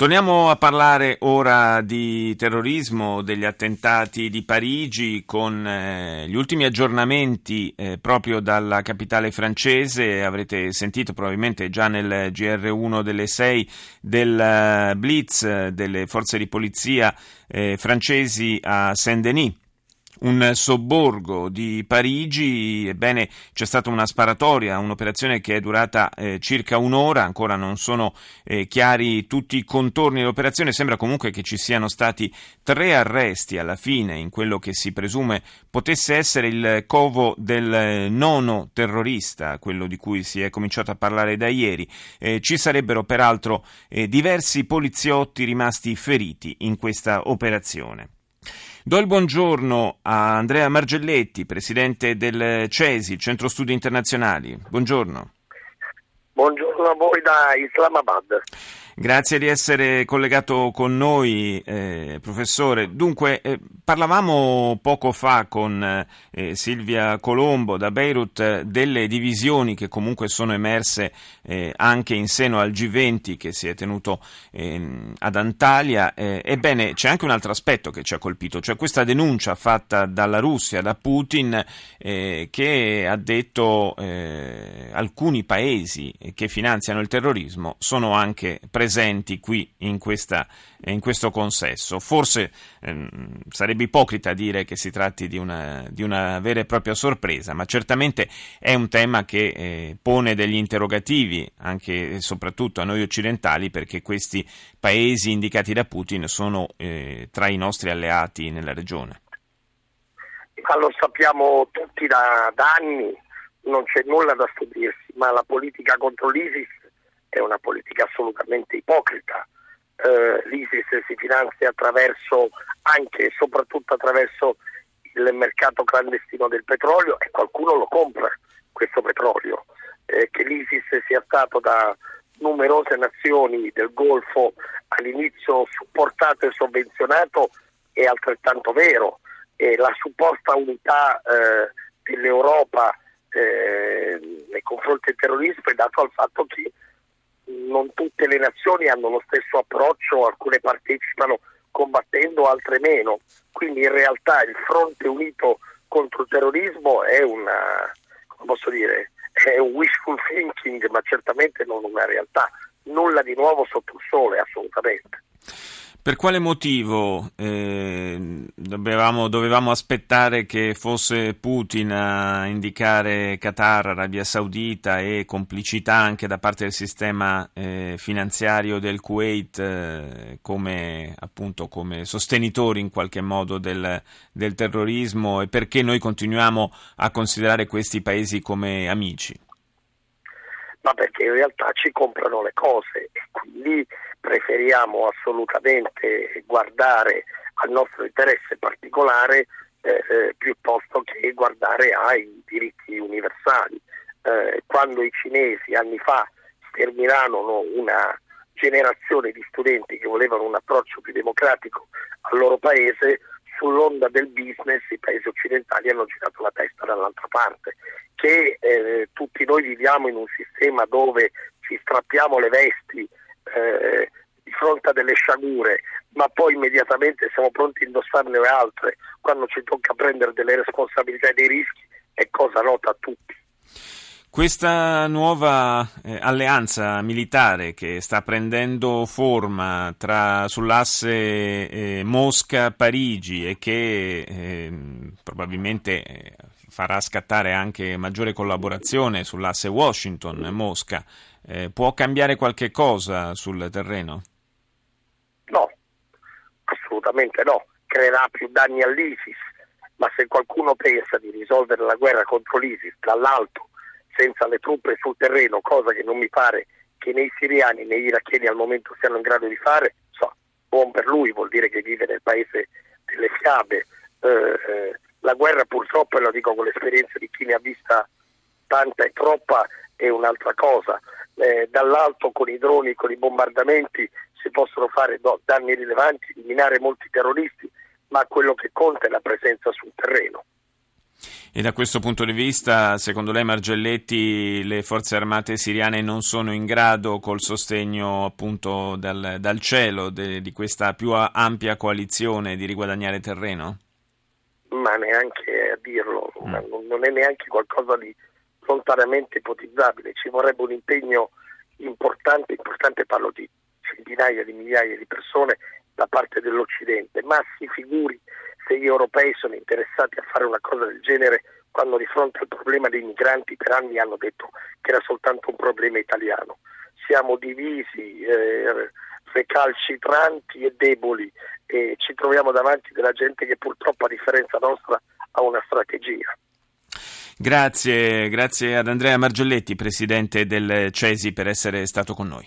Torniamo a parlare ora di terrorismo, degli attentati di Parigi con eh, gli ultimi aggiornamenti eh, proprio dalla capitale francese. Avrete sentito probabilmente già nel GR1 delle 6 del uh, Blitz delle forze di polizia eh, francesi a Saint-Denis un sobborgo di Parigi, ebbene c'è stata una sparatoria, un'operazione che è durata eh, circa un'ora, ancora non sono eh, chiari tutti i contorni dell'operazione, sembra comunque che ci siano stati tre arresti alla fine in quello che si presume potesse essere il covo del nono terrorista, quello di cui si è cominciato a parlare da ieri. Eh, ci sarebbero peraltro eh, diversi poliziotti rimasti feriti in questa operazione. Do il buongiorno a Andrea Margelletti, presidente del CESI, Centro Studi Internazionali. Buongiorno. Buongiorno a voi da Islamabad. Grazie di essere collegato con noi, eh, professore. Dunque, eh, parlavamo poco fa con eh, Silvia Colombo da Beirut eh, delle divisioni che comunque sono emerse eh, anche in seno al G20 che si è tenuto ehm, ad Antalya. Eh, ebbene, c'è anche un altro aspetto che ci ha colpito, cioè questa denuncia fatta dalla Russia, da Putin, che ha detto alcuni paesi che finanziano il terrorismo sono anche presenti presenti qui in, questa, in questo consesso. Forse ehm, sarebbe ipocrita dire che si tratti di una, di una, vera e propria sorpresa, ma certamente è un tema che eh, pone degli interrogativi anche e soprattutto a noi occidentali perché questi paesi indicati da Putin sono eh, tra i nostri alleati nella regione. Ma lo sappiamo tutti da, da anni, non c'è nulla da stupirsi, ma la politica contro l'ISIS è una politica assolutamente ipocrita. Eh, L'ISIS si finanzia attraverso, anche e soprattutto attraverso il mercato clandestino del petrolio e qualcuno lo compra questo petrolio. Eh, che l'ISIS sia stato da numerose nazioni del Golfo all'inizio supportato e sovvenzionato è altrettanto vero. E la supposta unità eh, dell'Europa eh, nei confronti del terrorismo è dato al fatto che non tutte le nazioni hanno lo stesso approccio, alcune partecipano combattendo, altre meno. Quindi in realtà il fronte unito contro il terrorismo è una, dire, è un wishful thinking, ma certamente non una realtà. Nulla di nuovo sotto il sole, assolutamente. Per quale motivo eh, dovevamo, dovevamo, aspettare che fosse Putin a indicare Qatar, Arabia Saudita e complicità anche da parte del sistema eh, finanziario del Kuwait eh, come, appunto, come, sostenitori in qualche modo del, del terrorismo e perché noi continuiamo a considerare questi paesi come amici? Ma perché in realtà ci comprano le cose e quindi preferiamo assolutamente guardare al nostro interesse particolare eh, eh, piuttosto che guardare ai diritti universali. Eh, quando i cinesi anni fa sterminarono una generazione di studenti che volevano un approccio più democratico al loro paese, sull'onda del business i paesi occidentali hanno girato la testa dall'altra parte, che eh, tutti noi viviamo in un sistema dove ci strappiamo le vesti eh, di fronte a delle sciagure, ma poi immediatamente siamo pronti a indossarne altre quando ci tocca prendere delle responsabilità e dei rischi, è cosa nota a tutti. Questa nuova eh, alleanza militare che sta prendendo forma tra, sull'asse eh, Mosca-Parigi e che eh, probabilmente farà scattare anche maggiore collaborazione sull'asse Washington-Mosca, eh, può cambiare qualche cosa sul terreno? Assolutamente no, creerà più danni all'ISIS, ma se qualcuno pensa di risolvere la guerra contro l'ISIS dall'alto senza le truppe sul terreno, cosa che non mi pare che né i siriani né gli iracheni al momento siano in grado di fare, so, buon per lui, vuol dire che vive nel paese delle fiabe, eh, eh La guerra purtroppo, e lo dico con l'esperienza di chi ne ha vista tanta e troppa, è un'altra cosa. Eh, dall'alto con i droni, con i bombardamenti si possono fare danni rilevanti, eliminare molti terroristi, ma quello che conta è la presenza sul terreno. E da questo punto di vista, secondo lei Margelletti, le forze armate siriane non sono in grado, col sostegno appunto dal, dal cielo de, di questa più ampia coalizione, di riguadagnare terreno? Ma neanche a dirlo, mm. non è neanche qualcosa di lontanamente ipotizzabile, ci vorrebbe un impegno importante, importante parlo di centinaia di migliaia di persone da parte dell'Occidente, ma si figuri se gli europei sono interessati a fare una cosa del genere quando di fronte al problema dei migranti per anni hanno detto che era soltanto un problema italiano. Siamo divisi, eh, recalcitranti e deboli e ci troviamo davanti della gente che purtroppo a differenza nostra ha una strategia. Grazie, grazie ad Andrea Margioletti, presidente del CESI, per essere stato con noi.